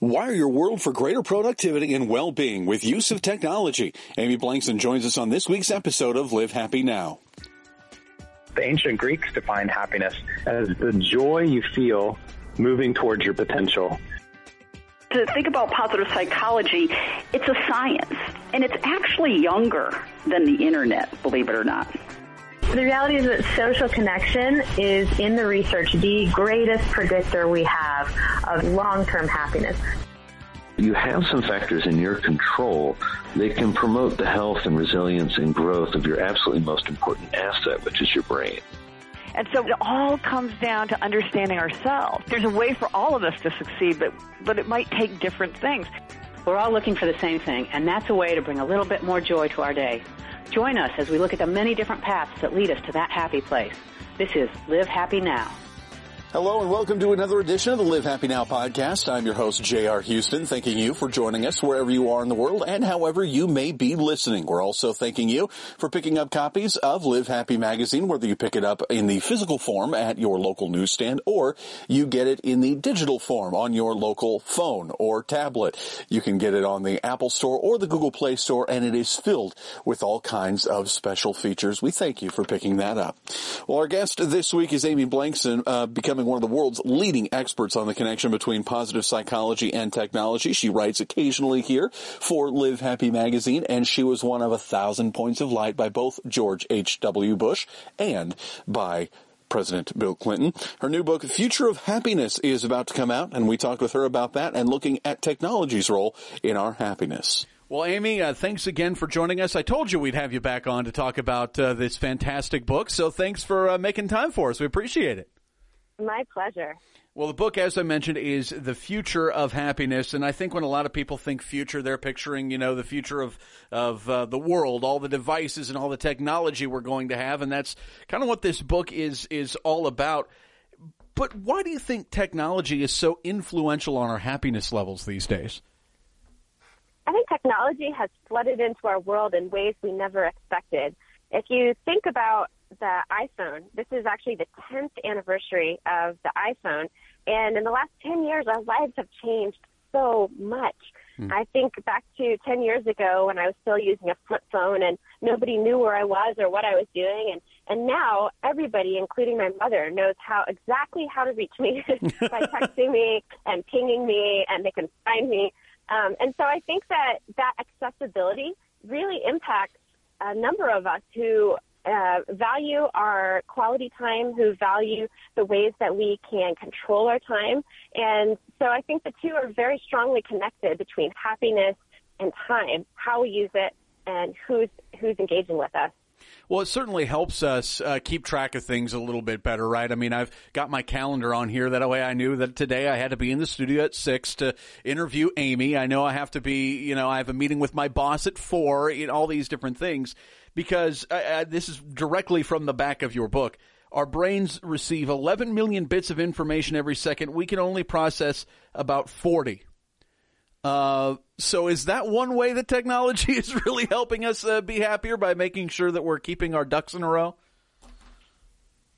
Wire your world for greater productivity and well-being with use of technology. Amy Blankson joins us on this week's episode of Live Happy Now. The ancient Greeks defined happiness as the joy you feel moving towards your potential. To think about positive psychology, it's a science, and it's actually younger than the internet, believe it or not. The reality is that social connection is in the research the greatest predictor we have of long-term happiness. You have some factors in your control that can promote the health and resilience and growth of your absolutely most important asset, which is your brain. And so it all comes down to understanding ourselves. There's a way for all of us to succeed, but, but it might take different things. We're all looking for the same thing, and that's a way to bring a little bit more joy to our day. Join us as we look at the many different paths that lead us to that happy place. This is Live Happy Now. Hello and welcome to another edition of the Live Happy Now podcast. I'm your host, J.R. Houston, thanking you for joining us wherever you are in the world and however you may be listening. We're also thanking you for picking up copies of Live Happy magazine, whether you pick it up in the physical form at your local newsstand or you get it in the digital form on your local phone or tablet. You can get it on the Apple Store or the Google Play Store and it is filled with all kinds of special features. We thank you for picking that up. Well, our guest this week is Amy Blankson, uh, one of the world's leading experts on the connection between positive psychology and technology. She writes occasionally here for Live Happy magazine, and she was one of a thousand points of light by both George H.W. Bush and by President Bill Clinton. Her new book, Future of Happiness, is about to come out, and we talked with her about that and looking at technology's role in our happiness. Well, Amy, uh, thanks again for joining us. I told you we'd have you back on to talk about uh, this fantastic book, so thanks for uh, making time for us. We appreciate it. My pleasure. Well, the book, as I mentioned, is The Future of Happiness. And I think when a lot of people think future, they're picturing, you know, the future of, of uh, the world, all the devices and all the technology we're going to have. And that's kind of what this book is, is all about. But why do you think technology is so influential on our happiness levels these days? I think technology has flooded into our world in ways we never expected. If you think about the iPhone. This is actually the 10th anniversary of the iPhone. And in the last 10 years, our lives have changed so much. Mm. I think back to 10 years ago when I was still using a flip phone and nobody knew where I was or what I was doing. And, and now everybody, including my mother, knows how exactly how to reach me by texting me and pinging me and they can find me. Um, and so I think that that accessibility really impacts a number of us who uh, value our quality time, who value the ways that we can control our time. And so I think the two are very strongly connected between happiness and time, how we use it, and who's, who's engaging with us. Well, it certainly helps us uh, keep track of things a little bit better, right? I mean, I've got my calendar on here. That way I knew that today I had to be in the studio at six to interview Amy. I know I have to be, you know, I have a meeting with my boss at four, you know, all these different things because uh, uh, this is directly from the back of your book. Our brains receive 11 million bits of information every second. We can only process about 40. Uh, so is that one way that technology is really helping us uh, be happier by making sure that we're keeping our ducks in a row?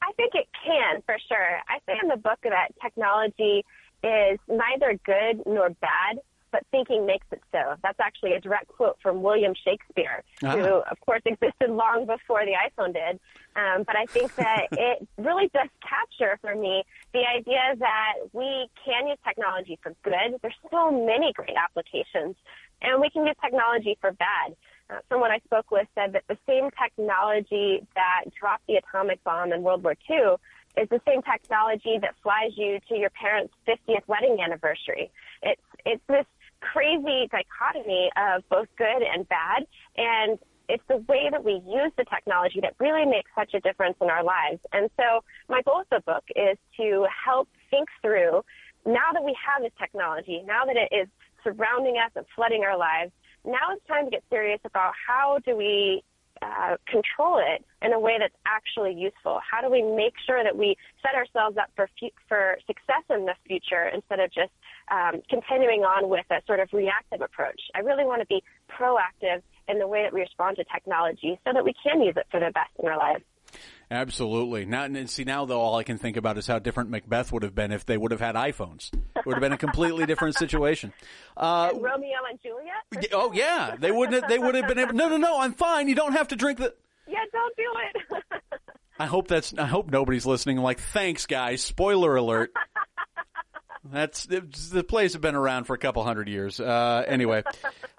I think it can for sure. I say in the book that technology is neither good nor bad but thinking makes it so. That's actually a direct quote from William Shakespeare, ah. who, of course, existed long before the iPhone did. Um, but I think that it really does capture for me the idea that we can use technology for good. There's so many great applications, and we can use technology for bad. Uh, someone I spoke with said that the same technology that dropped the atomic bomb in World War II is the same technology that flies you to your parents' 50th wedding anniversary. It's it's this crazy dichotomy of both good and bad. And it's the way that we use the technology that really makes such a difference in our lives. And so my goal of the book is to help think through now that we have this technology, now that it is surrounding us and flooding our lives, now it's time to get serious about how do we uh, control it in a way that's actually useful? How do we make sure that we set ourselves up for fu- for success in the future instead of just um, continuing on with a sort of reactive approach? I really want to be proactive in the way that we respond to technology so that we can use it for the best in our lives. Absolutely. Now, and see now though, all I can think about is how different Macbeth would have been if they would have had iPhones. It would have been a completely different situation. Uh, and Romeo and Juliet. Oh yeah, they wouldn't. Have, they would have been able. No, no, no. I'm fine. You don't have to drink the. Yeah, don't do it. I hope that's. I hope nobody's listening. Like, thanks, guys. Spoiler alert. That's the plays have been around for a couple hundred years. Uh, anyway,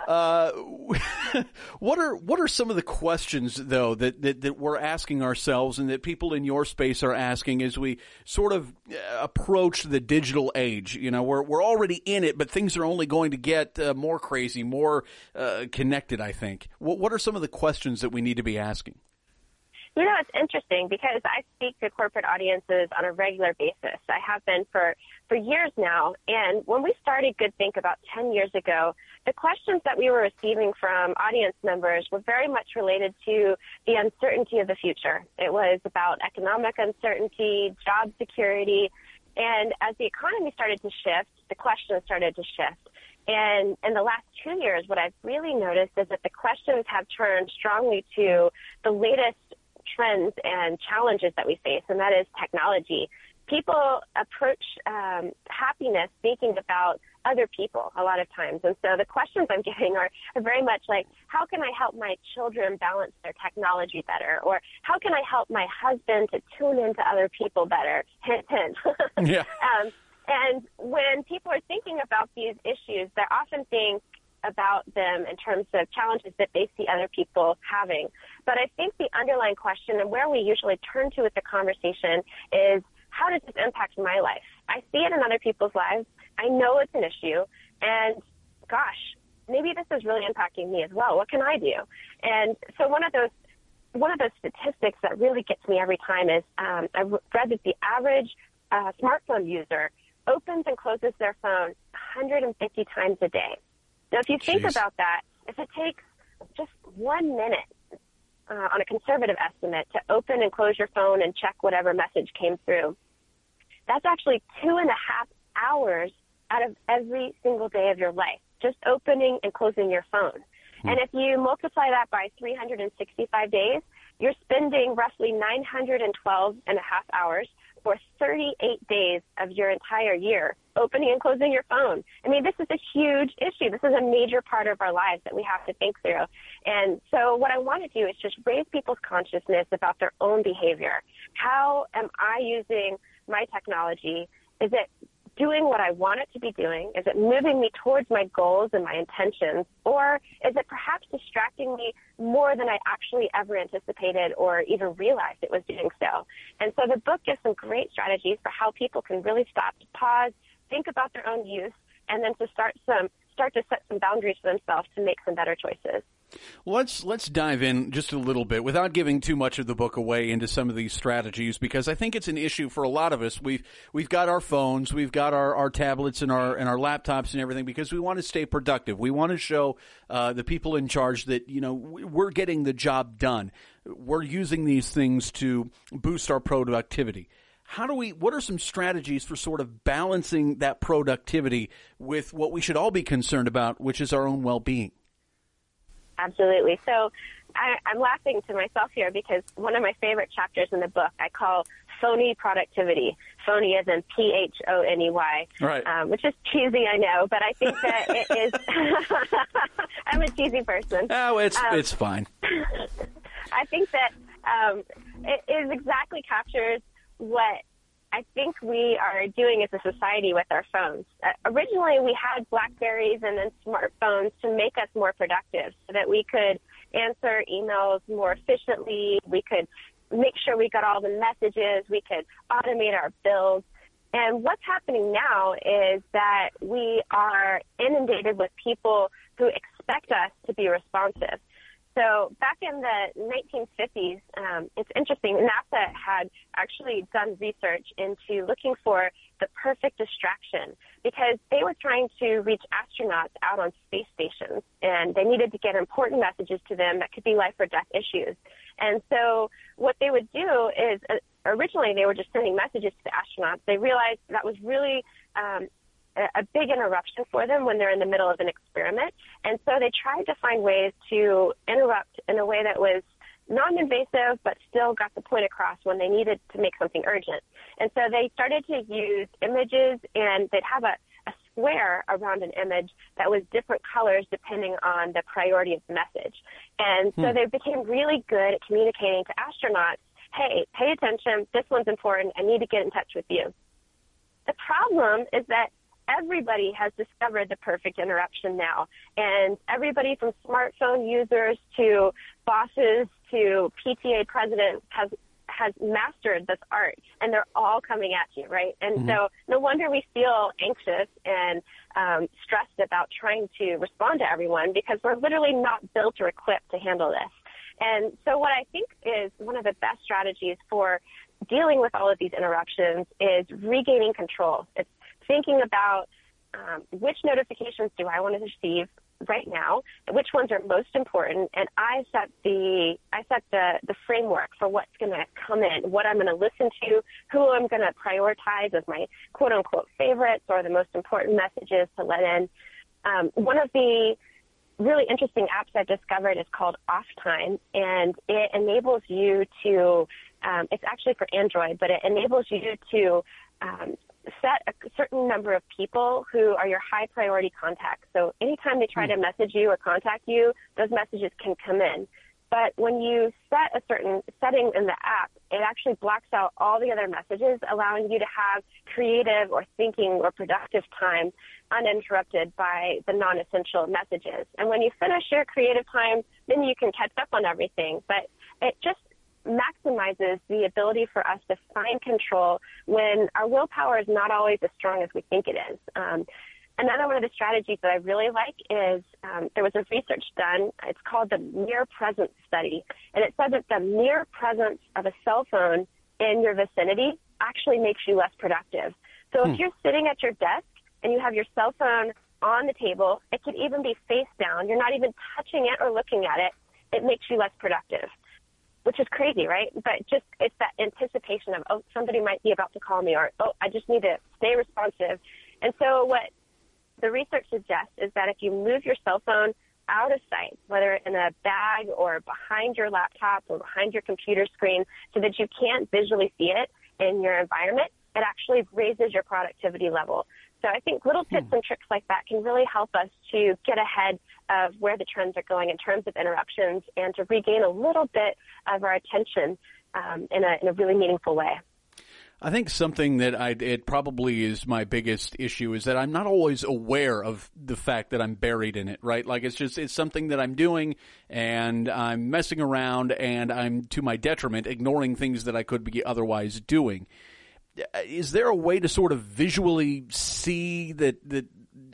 uh, what are what are some of the questions though that, that that we're asking ourselves and that people in your space are asking as we sort of uh, approach the digital age? You know, we're we're already in it, but things are only going to get uh, more crazy, more uh, connected. I think. What what are some of the questions that we need to be asking? You know, it's interesting because I speak to corporate audiences on a regular basis. I have been for, for years now. And when we started Good Think about 10 years ago, the questions that we were receiving from audience members were very much related to the uncertainty of the future. It was about economic uncertainty, job security. And as the economy started to shift, the questions started to shift. And in the last two years, what I've really noticed is that the questions have turned strongly to the latest trends and challenges that we face, and that is technology. People approach um, happiness thinking about other people a lot of times. And so the questions I'm getting are, are very much like, how can I help my children balance their technology better? Or how can I help my husband to tune into other people better? Hint, hint. yeah. um, and when people are thinking about these issues, they're often think about them in terms of challenges that they see other people having. But I think the underlying question and where we usually turn to with the conversation is how does this impact my life? I see it in other people's lives. I know it's an issue. And gosh, maybe this is really impacting me as well. What can I do? And so one of those one of those statistics that really gets me every time is um, I read that the average uh, smartphone user opens and closes their phone 150 times a day. Now, if you think about that, if it takes just one minute uh, on a conservative estimate to open and close your phone and check whatever message came through, that's actually two and a half hours out of every single day of your life, just opening and closing your phone. Hmm. And if you multiply that by 365 days, you're spending roughly 912 and a half hours for 38 days of your entire year, opening and closing your phone. I mean, this is a huge issue. This is a major part of our lives that we have to think through. And so what I want to do is just raise people's consciousness about their own behavior. How am I using my technology? Is it doing what I want it to be doing? Is it moving me towards my goals and my intentions? Or is it perhaps distracting me more than I actually ever anticipated or even realized it was doing so? And so the book gives some great strategies for how people can really stop to pause, think about their own use, and then to start some start to set some boundaries for themselves to make some better choices. Let's let's dive in just a little bit without giving too much of the book away into some of these strategies because I think it's an issue for a lot of us. We've we've got our phones, we've got our, our tablets and our and our laptops and everything because we want to stay productive. We want to show uh, the people in charge that you know we're getting the job done. We're using these things to boost our productivity how do we what are some strategies for sort of balancing that productivity with what we should all be concerned about which is our own well-being Absolutely. So I, I'm laughing to myself here because one of my favorite chapters in the book I call phony productivity. Phony as in P H O N E Y, right? Um, which is cheesy, I know, but I think that it is. I'm a cheesy person. Oh, it's um, it's fine. I think that um, it is exactly captures what I think we are doing as a society with our phones. Uh, originally, we had Blackberries and then smartphones to make us more productive so that we could answer emails more efficiently. We could make sure we got all the messages. We could automate our bills. And what's happening now is that we are inundated with people who expect us to be responsive. So back in the 1950s, um, it's interesting. NASA had actually done research into looking for the perfect distraction because they were trying to reach astronauts out on space stations, and they needed to get important messages to them that could be life or death issues. And so what they would do is uh, originally they were just sending messages to the astronauts. They realized that was really um, a big interruption for them when they're in the middle of an experiment. And so they tried to find ways to interrupt in a way that was non-invasive, but still got the point across when they needed to make something urgent. And so they started to use images, and they'd have a, a square around an image that was different colors depending on the priority of the message. And so hmm. they became really good at communicating to astronauts, hey, pay attention, this one's important, I need to get in touch with you. The problem is that everybody has discovered the perfect interruption now. And everybody from smartphone users to bosses to PTA presidents has has mastered this art and they're all coming at you, right? And mm-hmm. so no wonder we feel anxious and um, stressed about trying to respond to everyone because we're literally not built or equipped to handle this. And so what I think is one of the best strategies for dealing with all of these interruptions is regaining control. It's thinking about um, which notifications do I want to receive right now, which ones are most important, and I set the I set the the framework for what's going to come in, what I'm going to listen to, who I'm going to prioritize as my quote unquote favorites or the most important messages to let in. Um, one of the really interesting apps I've discovered is called Off Time, and it enables you to. Um, it's actually for Android, but it enables you to um, set a certain number of people who are your high priority contacts. So anytime they try to hmm. message you or contact you, those messages can come in. But when you set a certain setting in the app, it actually blocks out all the other messages, allowing you to have creative or thinking or productive time uninterrupted by the non-essential messages. And when you finish your creative time, then you can catch up on everything. But it just maximizes the ability for us to find control when our willpower is not always as strong as we think it is. Um, another one of the strategies that I really like is um, there was a research done. It's called the mere presence study, and it said that the mere presence of a cell phone in your vicinity actually makes you less productive. So hmm. if you're sitting at your desk and you have your cell phone on the table, it could even be face down. You're not even touching it or looking at it. It makes you less productive which is crazy, right? But just it's that anticipation of oh somebody might be about to call me or oh I just need to stay responsive. And so what the research suggests is that if you move your cell phone out of sight, whether in a bag or behind your laptop or behind your computer screen, so that you can't visually see it in your environment, it actually raises your productivity level. So I think little tips hmm. and tricks like that can really help us to get ahead of where the trends are going in terms of interruptions and to regain a little bit of our attention um, in, a, in a really meaningful way. I think something that I it probably is my biggest issue is that I'm not always aware of the fact that I'm buried in it, right? Like it's just it's something that I'm doing and I'm messing around and I'm to my detriment ignoring things that I could be otherwise doing. Is there a way to sort of visually see that that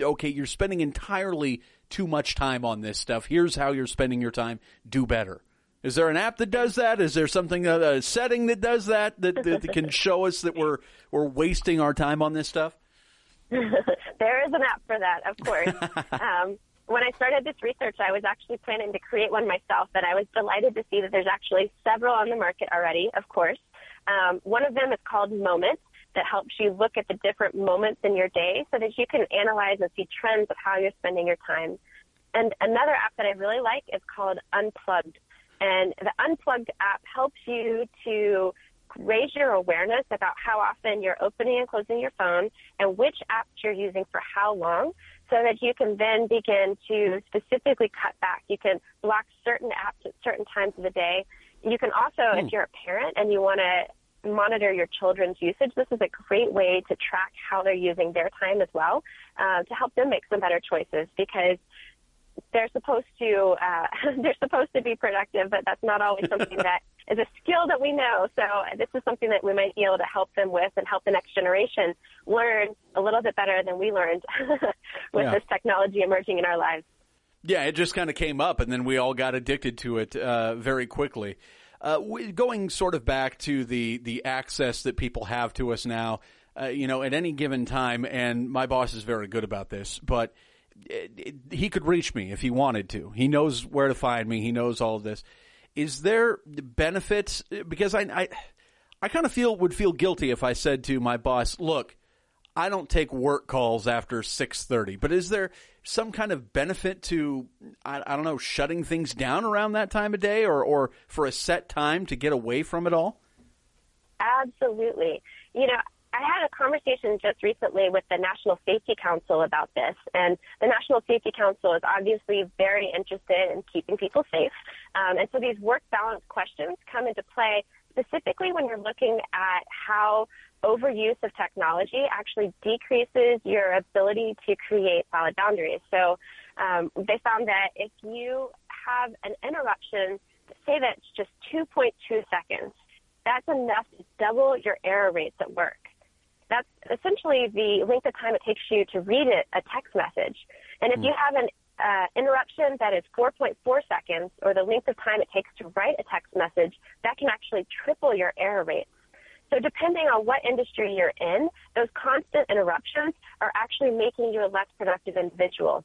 okay, you're spending entirely too much time on this stuff. Here's how you're spending your time. Do better. Is there an app that does that? Is there something a setting that does that, that that can show us that we're we're wasting our time on this stuff? there is an app for that, of course. um, when I started this research, I was actually planning to create one myself, and I was delighted to see that there's actually several on the market already. Of course, um, one of them is called Moments that helps you look at the different moments in your day so that you can analyze and see trends of how you're spending your time. And another app that I really like is called Unplugged. And the Unplugged app helps you to raise your awareness about how often you're opening and closing your phone and which apps you're using for how long so that you can then begin to specifically cut back. You can block certain apps at certain times of the day. You can also, hmm. if you're a parent and you want to monitor your children's usage, this is a great way to track how they're using their time as well uh, to help them make some better choices because they're supposed to uh, they're supposed to be productive, but that's not always something that is a skill that we know. So this is something that we might be able to help them with and help the next generation learn a little bit better than we learned with yeah. this technology emerging in our lives. Yeah, it just kind of came up, and then we all got addicted to it uh, very quickly. Uh, going sort of back to the the access that people have to us now, uh, you know, at any given time, and my boss is very good about this, but it, it, he could reach me if he wanted to. He knows where to find me. He knows all of this. Is there benefits? Because I, I, I kind of feel would feel guilty if I said to my boss, "Look, I don't take work calls after 6:30. But is there some kind of benefit to I, I don't know shutting things down around that time of day or or for a set time to get away from it all? Absolutely. You know, I had a conversation just recently with the National Safety Council about this, and the National Safety Council is obviously very interested in keeping people safe. Um, and so these work balance questions come into play specifically when you're looking at how overuse of technology actually decreases your ability to create solid boundaries. So um, they found that if you have an interruption, say that it's just 2.2 seconds, that's enough to double your error rates at work. That's essentially the length of time it takes you to read it, a text message. And if mm. you have an uh, interruption that is 4.4 seconds, or the length of time it takes to write a text message, that can actually triple your error rates. So depending on what industry you're in, those constant interruptions are actually making you a less productive individual.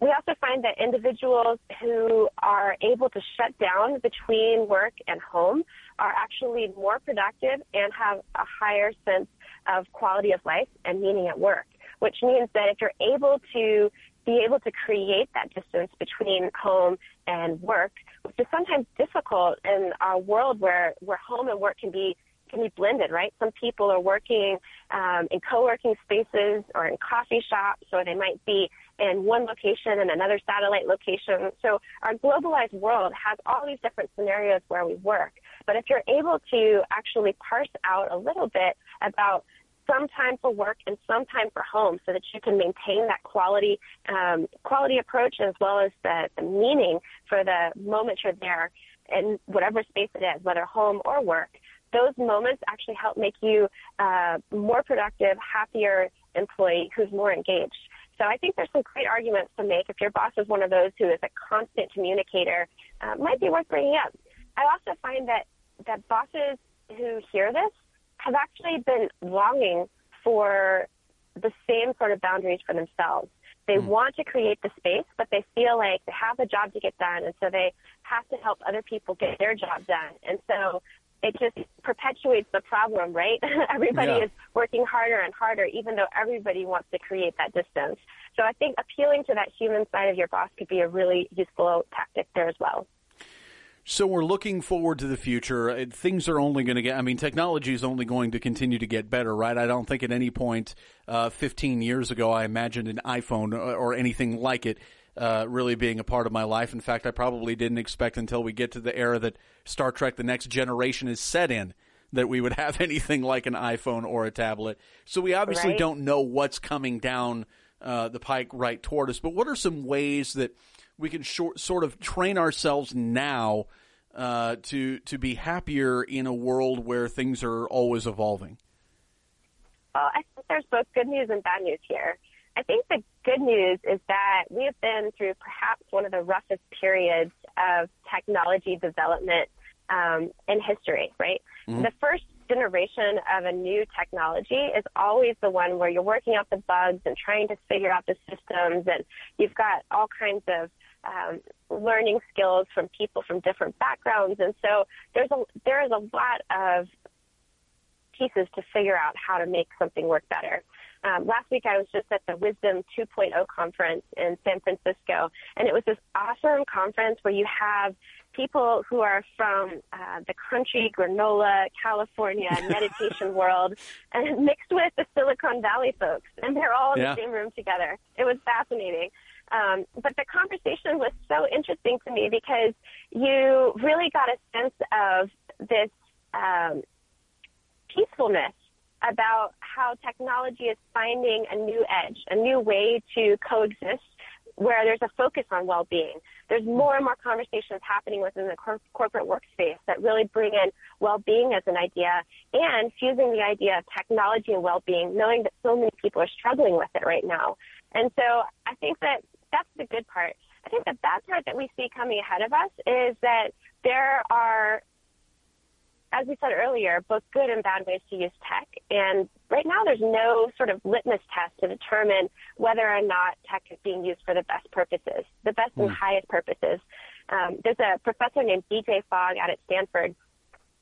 We also find that individuals who are able to shut down between work and home are actually more productive and have a higher sense of quality of life and meaning at work, which means that if you're able to be able to create that distance between home and work, which is sometimes difficult in our world where, where home and work can be can be blended, right? Some people are working um, in co-working spaces or in coffee shops, or they might be in one location and another satellite location. So our globalized world has all these different scenarios where we work. But if you're able to actually parse out a little bit about some time for work and some time for home so that you can maintain that quality um, quality approach as well as the, the meaning for the moment you're there in whatever space it is, whether home or work. Those moments actually help make you uh, more productive, happier employee who's more engaged. So I think there's some great arguments to make. If your boss is one of those who is a constant communicator, uh, might be worth bringing up. I also find that that bosses who hear this have actually been longing for the same sort of boundaries for themselves. They mm. want to create the space, but they feel like they have a job to get done, and so they have to help other people get their job done. And so it just perpetuates the problem, right? everybody yeah. is working harder and harder, even though everybody wants to create that distance. So I think appealing to that human side of your boss could be a really useful tactic there as well. So we're looking forward to the future. Things are only going to get, I mean, technology is only going to continue to get better, right? I don't think at any point, uh, 15 years ago, I imagined an iPhone or, or anything like it, uh, really being a part of my life. In fact, I probably didn't expect until we get to the era that Star Trek The Next Generation is set in that we would have anything like an iPhone or a tablet. So we obviously right. don't know what's coming down, uh, the pike right toward us, but what are some ways that we can short, sort of train ourselves now uh, to to be happier in a world where things are always evolving? Well, I think there's both good news and bad news here. I think the good news is that we have been through perhaps one of the roughest periods of technology development um, in history, right? Mm-hmm. The first generation of a new technology is always the one where you're working out the bugs and trying to figure out the systems and you've got all kinds of um, learning skills from people from different backgrounds, and so there's a there is a lot of pieces to figure out how to make something work better. Um, last week I was just at the Wisdom 2.0 conference in San Francisco, and it was this awesome conference where you have people who are from uh, the country, granola, California, meditation world, and mixed with the Silicon Valley folks, and they're all in yeah. the same room together. It was fascinating. Um, but the conversation was so interesting to me because you really got a sense of this um, peacefulness about how technology is finding a new edge, a new way to coexist where there's a focus on well-being. There's more and more conversations happening within the cor- corporate workspace that really bring in well-being as an idea and fusing the idea of technology and well-being, knowing that so many people are struggling with it right now. And so I think that that's the good part. I think the bad part that we see coming ahead of us is that there are, as we said earlier, both good and bad ways to use tech. And right now there's no sort of litmus test to determine whether or not tech is being used for the best purposes, the best mm. and hmm. highest purposes. Um, there's a professor named BJ Fogg out at Stanford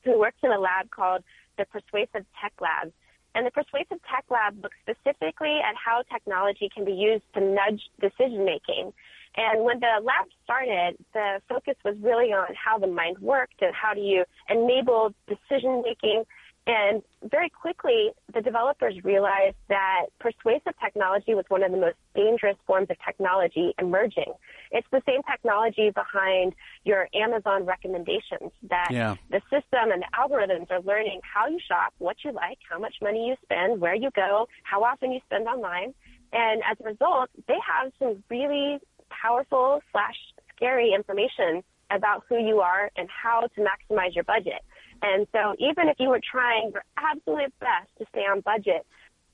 who works in a lab called the Persuasive Tech Lab And the Persuasive Tech Lab looks specifically at how technology can be used to nudge decision making. And when the lab started, the focus was really on how the mind worked and how do you enable decision making and very quickly, the developers realized that persuasive technology was one of the most dangerous forms of technology emerging. It's the same technology behind your Amazon recommendations that yeah. the system and the algorithms are learning how you shop, what you like, how much money you spend, where you go, how often you spend online. And as a result, they have some really powerful slash scary information about who you are and how to maximize your budget. And so even if you were trying your absolute best to stay on budget,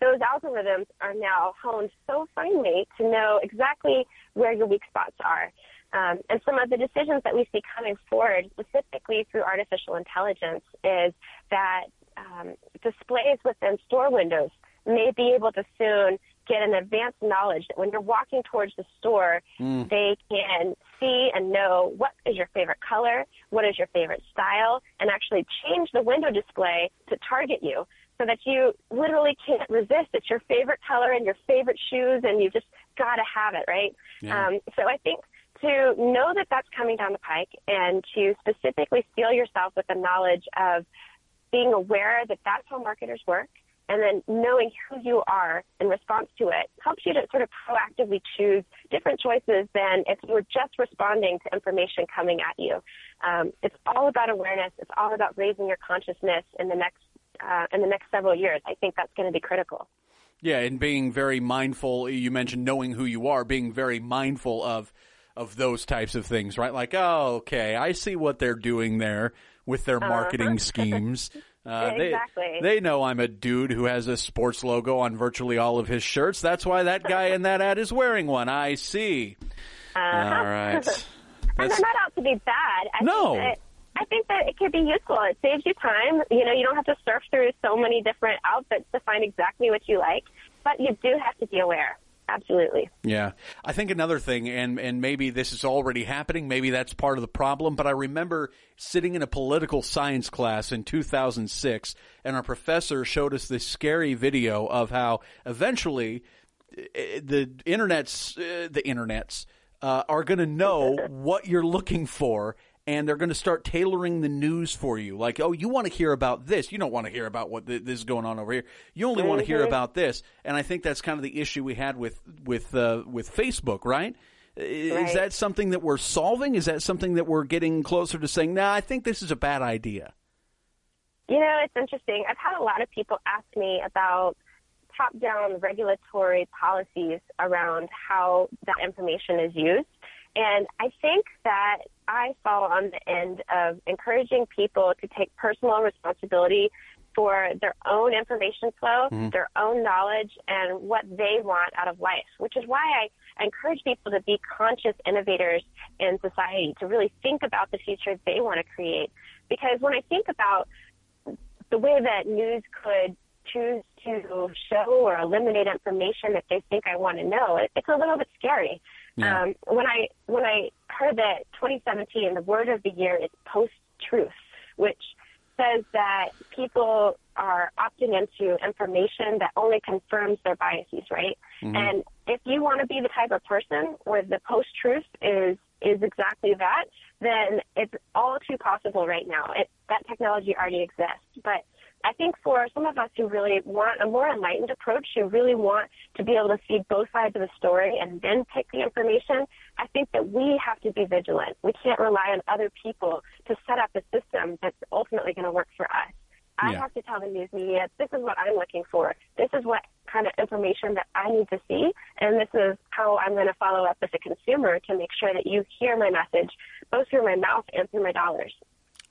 those algorithms are now honed so finely to know exactly where your weak spots are. Um, and some of the decisions that we see coming forward, specifically through artificial intelligence, is that um, displays within store windows may be able to soon get an advanced knowledge that when you're walking towards the store, mm. they can see and know what is your favorite color, what is your favorite style, and actually change the window display to target you so that you literally can't resist. It's your favorite color and your favorite shoes, and you just got to have it, right? Yeah. Um, so I think to know that that's coming down the pike and to specifically steel yourself with the knowledge of being aware that that's how marketers work and then knowing who you are in response to it helps you to sort of proactively choose different choices than if you were just responding to information coming at you. Um, it's all about awareness. It's all about raising your consciousness in the next uh, in the next several years. I think that's going to be critical. Yeah, and being very mindful. You mentioned knowing who you are, being very mindful of of those types of things, right? Like, oh, okay, I see what they're doing there with their uh-huh. marketing uh-huh. schemes. Uh, exactly. They, they know I'm a dude who has a sports logo on virtually all of his shirts. That's why that guy in that ad is wearing one. I see. Uh, all right. and they're not out to be bad. I no. Think that, I think that it could be useful. It saves you time. You know, you don't have to surf through so many different outfits to find exactly what you like, but you do have to be aware absolutely. Yeah. I think another thing, and, and maybe this is already happening, maybe that's part of the problem, but I remember sitting in a political science class in 2006, and our professor showed us this scary video of how eventually eh, the internet's, uh, the internet's, uh, are going to know what you're looking for and they're going to start tailoring the news for you. Like, oh, you want to hear about this. You don't want to hear about what th- this is going on over here. You only mm-hmm. want to hear about this. And I think that's kind of the issue we had with with uh, with Facebook, right? Is that something that we're solving? Is that something that we're getting closer to saying, "Nah, I think this is a bad idea"? You know, it's interesting. I've had a lot of people ask me about top-down regulatory policies around how that information is used. And I think that I fall on the end of encouraging people to take personal responsibility for their own information flow, mm-hmm. their own knowledge, and what they want out of life, which is why I encourage people to be conscious innovators in society, to really think about the future they want to create. Because when I think about the way that news could choose to show or eliminate information that they think I want to know, it's a little bit scary. Yeah. Um, when I when I heard that 2017, the word of the year is post-truth, which says that people are opting into information that only confirms their biases, right? Mm-hmm. And if you want to be the type of person where the post-truth is is exactly that, then it's all too possible right now. It, that technology already exists, but I think for some of us who really want a more enlightened approach, who really want to be able to see both sides of the story and then pick the information, I think that we have to be vigilant. We can't rely on other people to set up a system that's ultimately going to work for us. I yeah. have to tell the news media, this is what I'm looking for. This is what kind of information that I need to see. And this is how I'm going to follow up as a consumer to make sure that you hear my message, both through my mouth and through my dollars.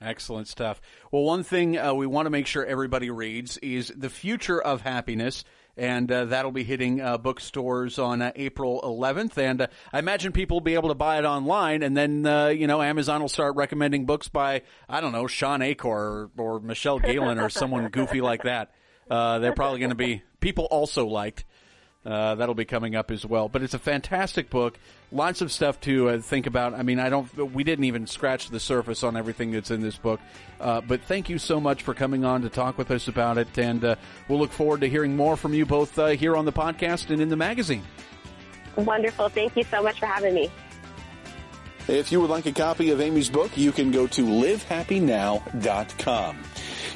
Excellent stuff. Well, one thing uh, we want to make sure everybody reads is The Future of Happiness, and uh, that'll be hitting uh, bookstores on uh, April 11th. And uh, I imagine people will be able to buy it online, and then, uh, you know, Amazon will start recommending books by, I don't know, Shawn Achor or, or Michelle Gielan or someone goofy like that. they're probably going to be people also liked. Uh, that'll be coming up as well. But it's a fantastic book. Lots of stuff to uh, think about. I mean, I don't. We didn't even scratch the surface on everything that's in this book. Uh, but thank you so much for coming on to talk with us about it, and uh, we'll look forward to hearing more from you both uh, here on the podcast and in the magazine. Wonderful. Thank you so much for having me. If you would like a copy of Amy's book, you can go to livehappynow.com.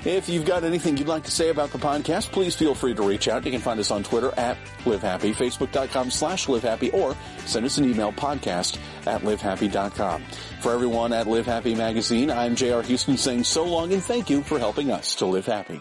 If you've got anything you'd like to say about the podcast, please feel free to reach out. You can find us on Twitter at livehappy, facebook.com slash livehappy, or send us an email podcast at livehappy.com. For everyone at Live Happy Magazine, I'm J.R. Houston saying so long and thank you for helping us to live happy.